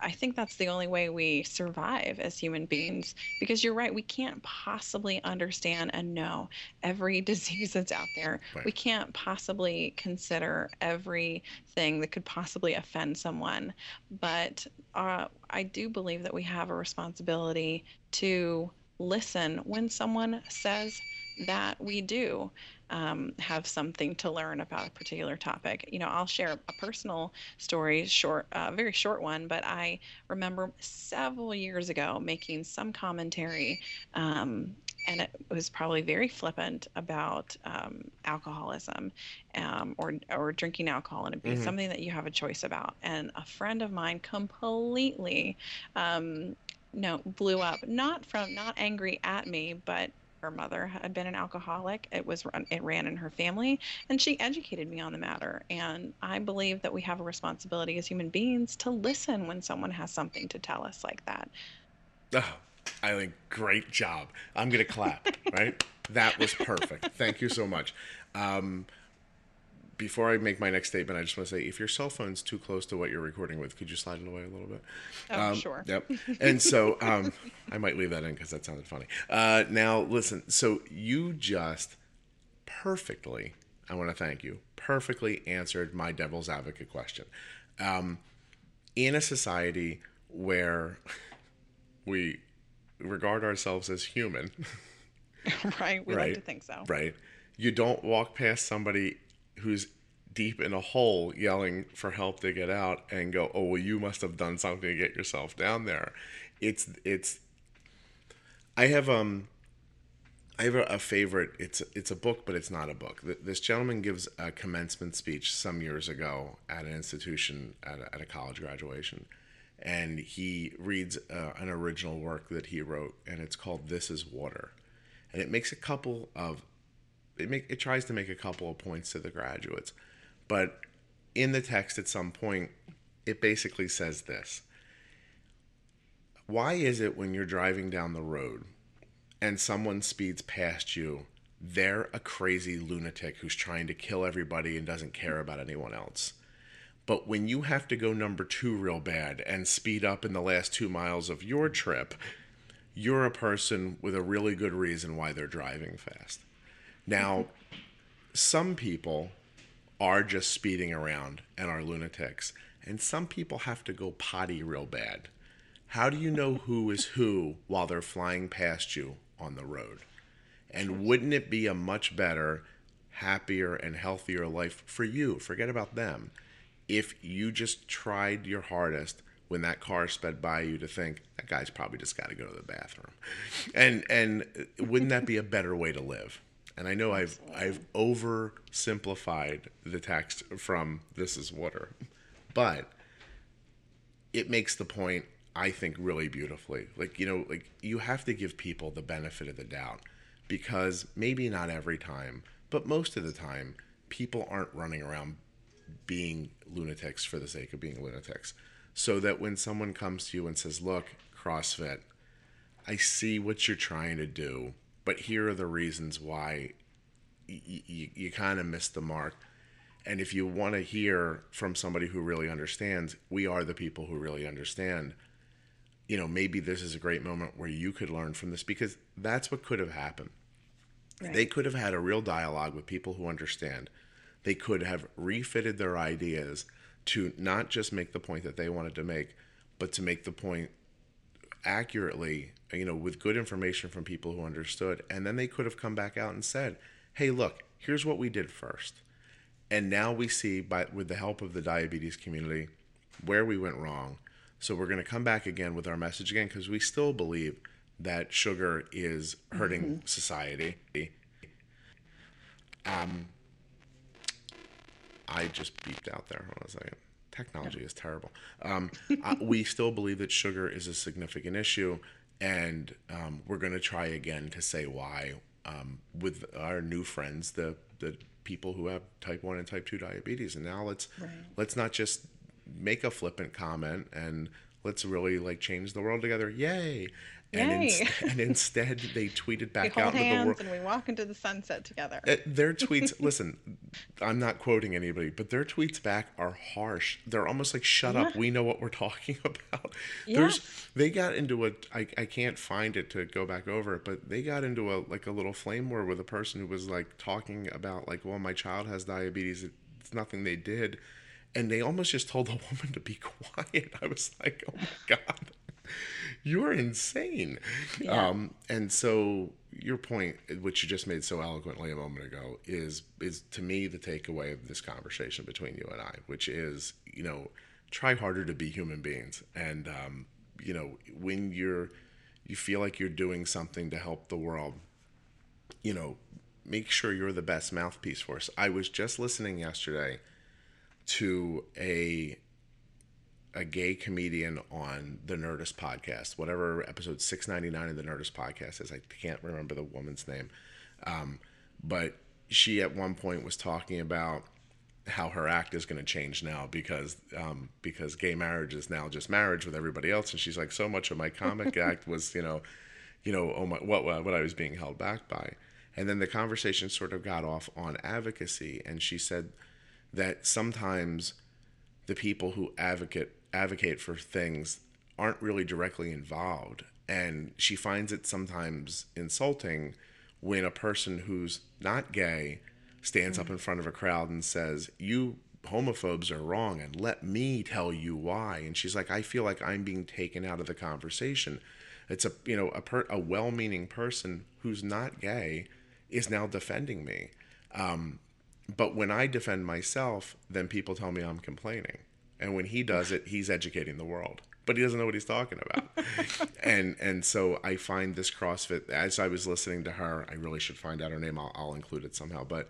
I think that's the only way we survive as human beings because you're right, we can't possibly understand and know every disease that's out there. Right. We can't possibly consider everything that could possibly offend someone. But uh, I do believe that we have a responsibility to listen when someone says that we do um, have something to learn about a particular topic. You know, I'll share a personal story, short, uh, very short one, but I remember several years ago making some commentary. Um, and it was probably very flippant about um, alcoholism um, or or drinking alcohol and being Mhm. something that you have a choice about. And a friend of mine completely um, no blew up not from not angry at me but her mother had been an alcoholic it was run- it ran in her family and she educated me on the matter and i believe that we have a responsibility as human beings to listen when someone has something to tell us like that Oh, Eileen, great job. I'm gonna clap. right? That was perfect. Thank you so much. Um, before I make my next statement, I just want to say, if your cell phone's too close to what you're recording with, could you slide it away a little bit? oh Um, sure Yep. And so um, I might leave that in because that sounded funny. Uh, now, listen. So you just perfectly, I want to thank you, perfectly answered my devil's advocate question. Um, in a society where we regard ourselves as human, right we right. like to think so right? You don't walk past somebody who's deep in a hole yelling for help to get out and go, "Oh, well you must have done something to get yourself down there." It's it's I have um I have a, a favorite. It's it's a book, but it's not a book. This gentleman gives a commencement speech some years ago at an institution at a, at a college graduation, and he reads uh, an original work that he wrote, and it's called "This Is Water," and it makes a couple of it make it tries to make a couple of points to the graduates, but in the text at some point, it basically says this. Why is it when you're driving down the road and someone speeds past you, they're a crazy lunatic who's trying to kill everybody and doesn't care about anyone else? But when you have to go number two real bad and speed up in the last two miles of your trip, you're a person with a really good reason why they're driving fast. Now, some people are just speeding around and are lunatics, and some people have to go potty real bad. How do you know who is who while they're flying past you on the road? And wouldn't it be a much better, happier, and healthier life for you? Forget about them. If you just tried your hardest when that car sped by you to think that guy's probably just got to go to the bathroom, and and wouldn't that be a better way to live? And I know I've I've oversimplified the text from "This Is Water," but it makes the point I think really beautifully. Like you know, like you have to give people the benefit of the doubt because maybe not every time, but most of the time, people aren't running around being lunatics for the sake of being lunatics. So that when someone comes to you and says, "Look, CrossFit, I see what you're trying to do, but here are the reasons why y- y- you kind of missed the mark." And if you want to hear from somebody who really understands, we are the people who really understand. You know, maybe this is a great moment where you could learn from this because that's what could have happened. Right. They could have had a real dialogue with people who understand. They could have refitted their ideas to not just make the point that they wanted to make, but to make the point accurately, you know, with good information from people who understood. And then they could have come back out and said, hey, look, here's what we did first. And now we see, by with the help of the diabetes community, where we went wrong. So we're going to come back again with our message again because we still believe that sugar is hurting society. Um, I just beeped out there. Hold on a second. Technology is terrible. Um, uh, we still believe that sugar is a significant issue, and um, we're going to try again to say why um, with our new friends, the the people who have type one and type two diabetes. And now let's Right. let's not just make a flippant comment and let's really like change the world together. Yay! And, inst- and instead, they tweeted we back out into the hands world. and we walk into the sunset together. Uh, their tweets, listen, I'm not quoting anybody, but their tweets back are harsh. They're almost like, shut up, we know what we're talking about. There's, they got into a, I, I can't find it to go back over it, but they got into a, like a little flame war with a person who was like talking about, like, well, my child has diabetes. It's nothing they did. And they almost just told the woman to be quiet. I was like, oh my God you're insane. Yeah. Um, and so your point, which you just made so eloquently a moment ago, is is to me the takeaway of this conversation between you and I, which is you know try harder to be human beings, and um, you know when you're you feel like you're doing something to help the world, you know make sure you're the best mouthpiece for us. I was just listening yesterday to a a gay comedian on the Nerdist podcast, whatever episode 699 of the Nerdist podcast is. I can't remember the woman's name. Um, but she at one point was talking about how her act is going to change now because um, because gay marriage is now just marriage with everybody else and she's like so much of my comic act was you know you know oh my what what I was being held back by and then the conversation sort of got off on advocacy and she said that sometimes the people who advocate advocate for things aren't really directly involved. And she finds it sometimes insulting when a person who's not gay stands up in front of a crowd and says you homophobes are wrong and let me tell you why. And she's like I feel like I'm being taken out of the conversation. It's a you know a per, a well-meaning person who's not gay is now defending me. Um, but when I defend myself, then people tell me I'm complaining. And when he does it, he's educating the world. But he doesn't know what he's talking about. and and so I find this CrossFit as I was listening to her, I really should find out her name. I'll, I'll include it somehow. But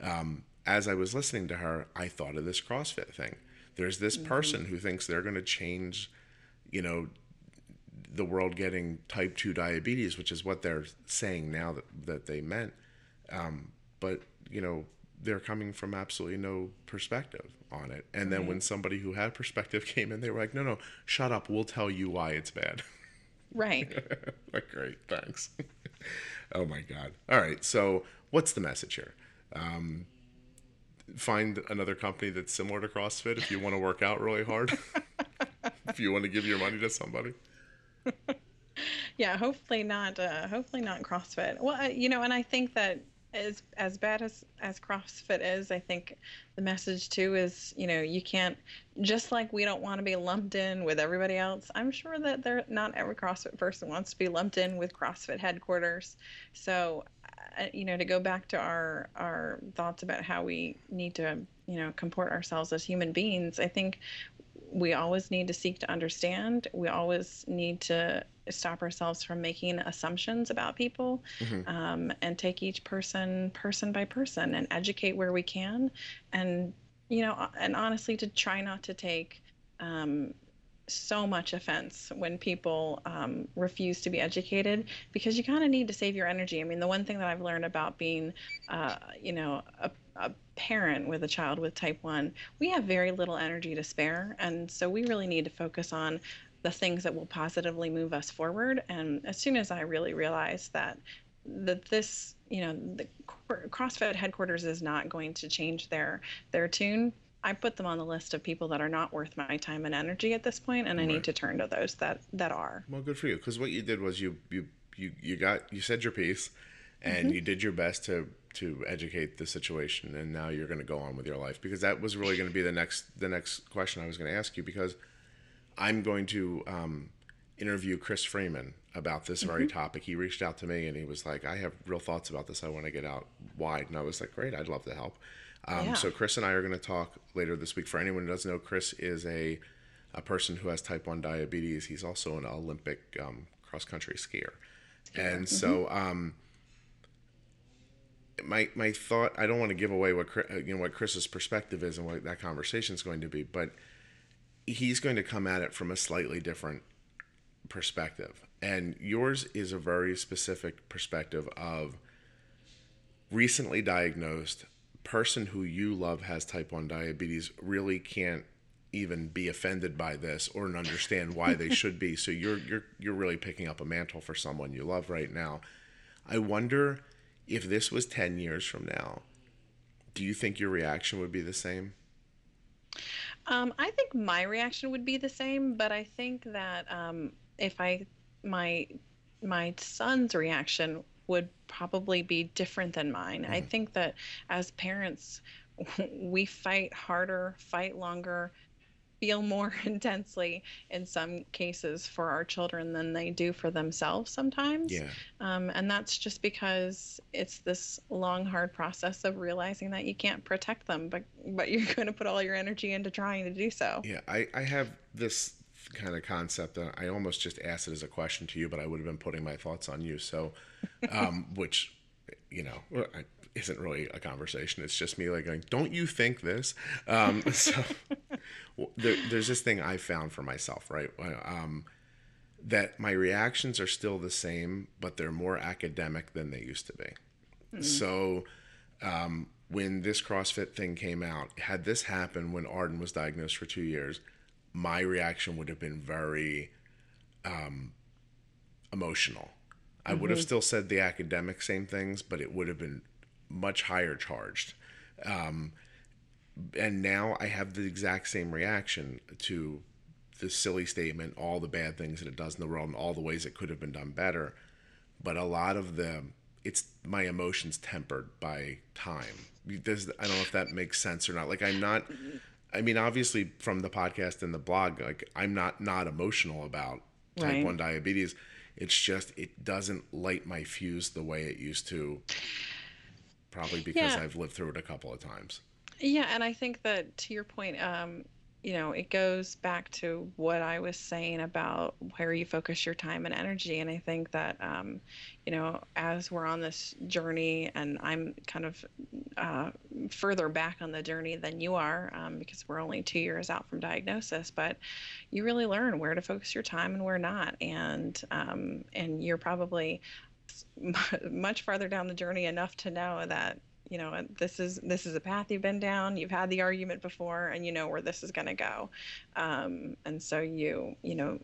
um, as I was listening to her, I thought of this CrossFit thing. There's this person who thinks they're going to change, you know, the world getting type 2 diabetes, which is what they're saying now that, that they meant. Um, but, you know, they're coming from absolutely no perspective on it. And then when somebody who had perspective came in, they were like, no, no, shut up. We'll tell you why it's bad. Right. like, great, thanks. oh my God. All right. So, what's the message here? Um, find another company that's similar to CrossFit if you want to work out really hard. if you want to give your money to somebody. yeah hopefully not uh hopefully not crossfit well uh, you know and i think that as as bad as as crossfit is i think the message too is you know you can't just like we don't want to be lumped in with everybody else i'm sure that there not every crossfit person wants to be lumped in with crossfit headquarters so uh, you know to go back to our our thoughts about how we need to you know comport ourselves as human beings i think we always need to seek to understand. We always need to stop ourselves from making assumptions about people um, and take each person person by person and educate where we can. And, you know, and honestly, to try not to take um, so much offense when people um, refuse to be educated because you kind of need to save your energy. I mean, the one thing that I've learned about being, uh, you know, a, a parent with a child with type 1, we have very little energy to spare. And so we really need to focus on the things that will positively move us forward. And as soon as I really realized that, that this, you know, the CrossFit headquarters is not going to change their their tune. I put them on the list of people that are not worth my time and energy at this point, and I Right. need to turn to those that that are. Well, good for you. Because what you did was you you you you got you said your piece, and mm-hmm. you did your best to to educate the situation, and now you're going to go on with your life. Because that was really going to be the next the next question I was going to ask you. Because I'm going to um, interview Chris Freeman about this very topic. He reached out to me and he was like, "I have real thoughts about this. I want to get out wide." And I was like, "Great, I'd love to help." Um, Yeah. So Chris and I are going to talk later this week. For anyone who doesn't know, Chris is a a person who has type 1 diabetes. He's also an Olympic um, cross country skier. And so, um, my my thought I don't want to give away what you know what Chris's perspective is and what that conversation is going to be, but he's going to come at it from a slightly different perspective. And yours is a very specific perspective of recently diagnosed person who you love has type 1 diabetes really can't even be offended by this or understand why they should be. So you're you're you're really picking up a mantle for someone you love right now. I wonder if this was 10 years from now, do you think your reaction would be the same? Um, I think my reaction would be the same, but I think that um, if I my my son's reaction would probably be different than mine. Mm. I mm-hmm. think that as parents, we fight harder, fight longer, feel more intensely in some cases for our children than they do for themselves sometimes. Yeah. Um, and that's just because it's this long, hard process of realizing that you can't protect them, but but you're going to put all your energy into trying to do so. Yeah, I, I have this kind of concept that I almost just asked it as a question to you, but I would have been putting my thoughts on you. So, um, which, you know, I, isn't really a conversation. It's just me like going, "Don't you think this?" Um, so there, there's this thing I found for myself, right? Um, that my reactions are still the same, but they're more academic than they used to be. Mm-hmm. So um, when this CrossFit thing came out, had this happened when Arden was diagnosed for two years, my reaction would have been very um, emotional. I mm-hmm. would have mm-hmm. still said the academic same things, but it would have been much higher charged. Um, and now I have the exact same reaction to the silly statement, all the bad things that it does in the world, and all the ways it could have been done better. But a lot of the, it's my emotions tempered by time. Does I don't know if that makes sense or not. Like I'm not. I mean, obviously, from the podcast and the blog, like I'm not not emotional about type right. one diabetes. It's just it doesn't light my fuse the way it used to. Probably because yeah. I've lived through it a couple of times. Yeah, and I think that to your point, um, you know, it goes back to what I was saying about where you focus your time and energy. And I think that, um, you know, as we're on this journey, and I'm kind of uh, further back on the journey than you are, um, because we're only two years out from diagnosis, but you really learn where to focus your time and where not. And um, and you're probably much farther down the journey enough to know that you know this is this is a path you've been down you've had the argument before and you know where this is going to go. Um, and so you you know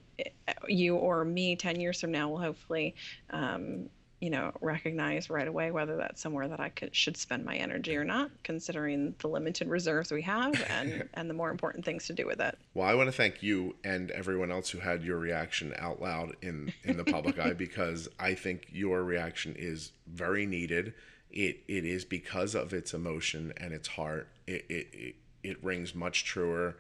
you or me 10 years from now will hopefully um, you know recognize right away whether that's somewhere that i could should spend my energy or not considering the limited reserves we have and and the more important things to do with it. Well i want to thank you and everyone else who had your reaction out loud in in the public eye because i think your reaction is very needed it it is because of its emotion and its heart. It it it, it rings much truer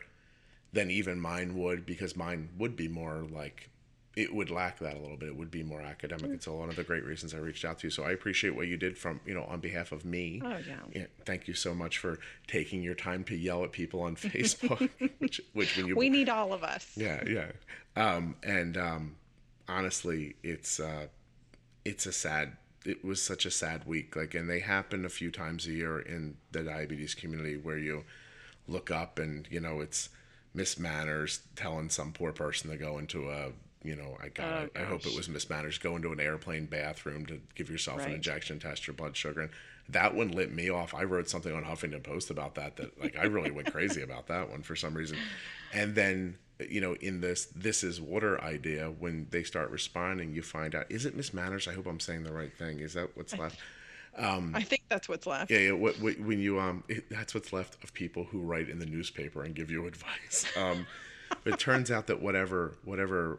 than even mine would because mine would be more like it would lack that a little bit. It would be more academic. It's a one of the great reasons I reached out to you. So I appreciate what you did from you know on behalf of me. Oh yeah. yeah thank you so much for taking your time to yell at people on Facebook. which, which when you we need all of us. Yeah, yeah. Um, and um, honestly, it's uh, it's a sad it was such a sad week. Like, and they happen a few times a year in the diabetes community where you look up and you know it's Miss Manners telling some poor person to go into a you know I got oh, I, hope it was Miss Manners go into an airplane bathroom to give yourself right. an injection, test your blood sugar. And that one lit me off. I wrote something on Huffington Post about that. That like I really went crazy about that one for some reason. And then you know, in this this is water idea, when they start responding, you find out is it Miss Manners? I hope I'm saying the right thing. Is that what's left? Um, I think that's what's left. Yeah, yeah. What, what, when you um, it, that's what's left of people who write in the newspaper and give you advice. Um, but it turns out that whatever whatever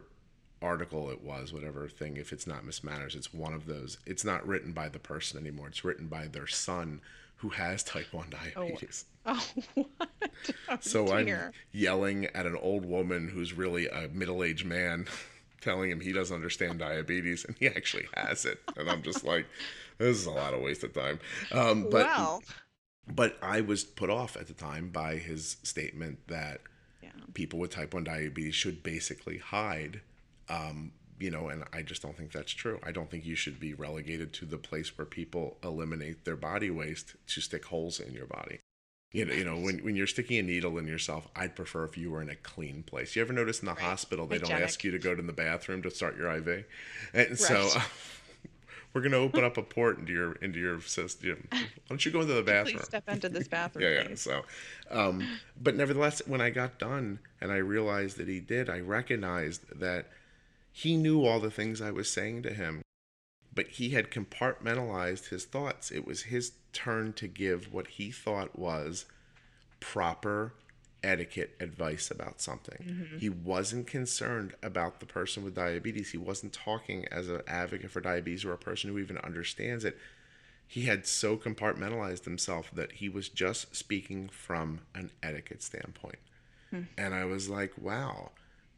article it was, whatever thing, if it's not Miss Manners, it's one of those. It's not written by the person anymore. It's written by their son who has type 1 diabetes. Oh, oh what? Oh, so dear. I'm yelling at an old woman who's really a middle aged man, telling him he doesn't understand diabetes and he actually has it. And I'm just like, this is a lot of wasted time. Um, but, well. but I was put off at the time by his statement that yeah. people with type 1 diabetes should basically hide um, you know, and I just don't think that's true. I don't think you should be relegated to the place where people eliminate their body waste to stick holes in your body. You know, you know, when, when you're sticking a needle in yourself, I'd prefer if you were in a clean place. You ever notice in the right. hospital they Hygienic. don't ask you to go to the bathroom to start your IV, and right. so we're gonna open up a port into your into your system. Why don't you go into the bathroom? Please step into this bathroom. yeah, yeah. So, um, but nevertheless, when I got done and I realized that he did, I recognized that he knew all the things I was saying to him, but he had compartmentalized his thoughts. It was his turn to give what he thought was proper etiquette advice about something. Mm-hmm. He wasn't concerned about the person with diabetes. He wasn't talking as an advocate for diabetes or a person who even understands it. He had so compartmentalized himself that he was just speaking from an etiquette standpoint. Hmm. And I was like, wow,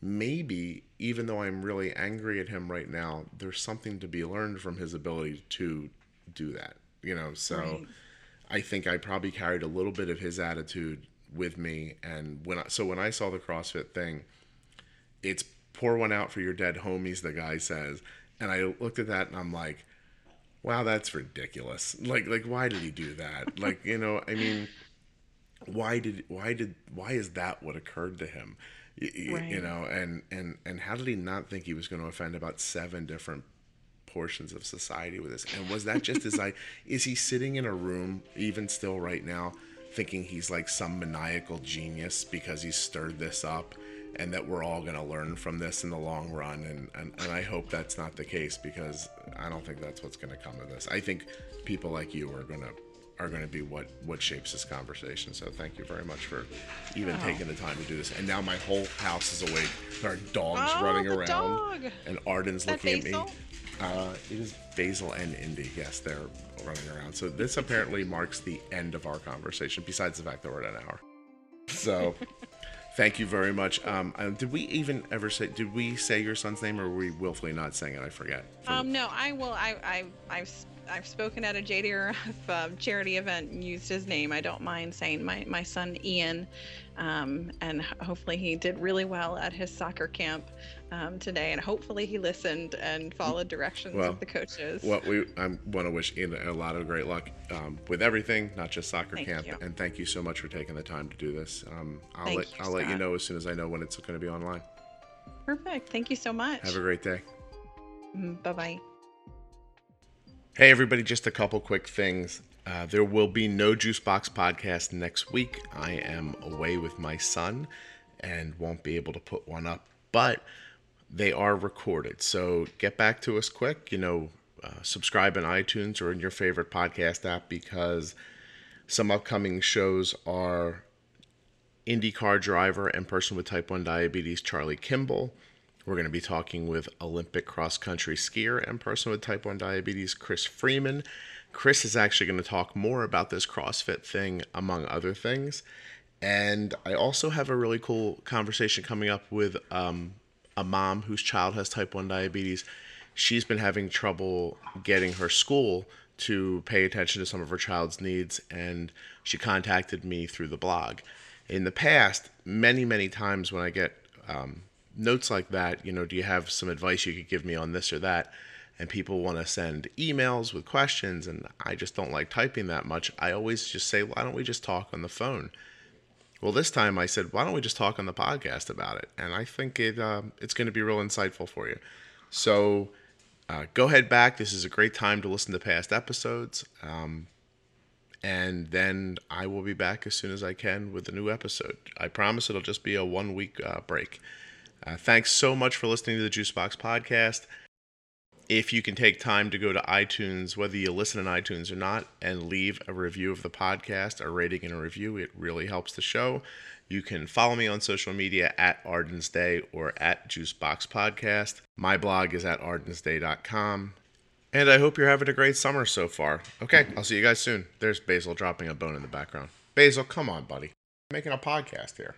maybe even though I'm really angry at him right now, there's something to be learned from his ability to do that. You know, so Right. I think I probably carried a little bit of his attitude with me and when I, so when I saw the CrossFit thing, it's pour one out for your dead homies the guy says and I looked at that and I'm like wow that's ridiculous like like why did he do that like you know I mean why did why did why is that what occurred to him Y- y- you know and and and how did he not think he was going to offend about seven different portions of society with this? And was that just his i is he sitting in a room even still right now thinking he's like some maniacal genius because he stirred this up and that we're all going to learn from this in the long run? And, and and i hope that's not the case because i don't think that's what's going to come of this. I think people like you are going to are going to be what what shapes this conversation so thank you very much for even taking the time to do this and now my whole house is awake there are dogs Oh, running around dog. and arden's that looking at me uh, it is Basil and Indy. Yes, they're running around. So this apparently marks the end of our conversation. Besides the fact that we're at an hour. So, thank you very much. Um, uh, did we even ever say? Did we say your son's name, or were we willfully not saying it? I forget. Um, no, I will. I, I, I've, I've spoken at a JDRF um, charity event and used his name. I don't mind saying my, my son Ian, um, and hopefully he did really well at his soccer camp um, today, and hopefully he listened and followed directions Well, of the coaches. Well, we I want to wish Ian a lot of great luck um, with everything, not just soccer Thank camp. you. And thank you so much for taking the time to do this. Um, I'll Thank let you, I'll let you know as soon as I know when it's going to be online. Perfect. Thank you so much. Have a great day. Bye bye. Hey, everybody, just a couple quick things. Uh, there will be no Juicebox podcast next week. I am away with my son and won't be able to put one up, but they are recorded. So get back to us quick. You know, uh, subscribe in iTunes or in your favorite podcast app because some upcoming shows are IndyCar driver and person with type 1 diabetes Charlie Kimball. We're going to be talking with Olympic cross country skier and person with type 1 diabetes Chris Freeman. Chris is actually going to talk more about this CrossFit thing, among other things. And I also have a really cool conversation coming up with um, a mom whose child has type 1 diabetes. She's been having trouble getting her school to pay attention to some of her child's needs, and she contacted me through the blog. In the past, many, many times when I get um, notes like that, you know, do you have some advice you could give me on this or that? And people want to send emails with questions, and I just don't like typing that much. I always just say, why don't we just talk on the phone? Well, this time I said, why don't we just talk on the podcast about it? And I think it uh, it's going to be real insightful for you. So uh, go ahead back. This is a great time to listen to past episodes. Um, and then I will be back as soon as I can with a new episode. I promise it'll just be a one week uh, break. Uh, thanks so much for listening to the Juicebox podcast. If you can take time to go to iTunes, whether you listen in iTunes or not, and leave a review of the podcast, a rating and a review, it really helps the show. You can follow me on social media at Arden's Day or at Juicebox Podcast. My blog is at ardensday.com. And I hope you're having a great summer so far. Okay, I'll see you guys soon. There's Basil dropping a bone in the background. Basil, come on, buddy. I'm making a podcast here.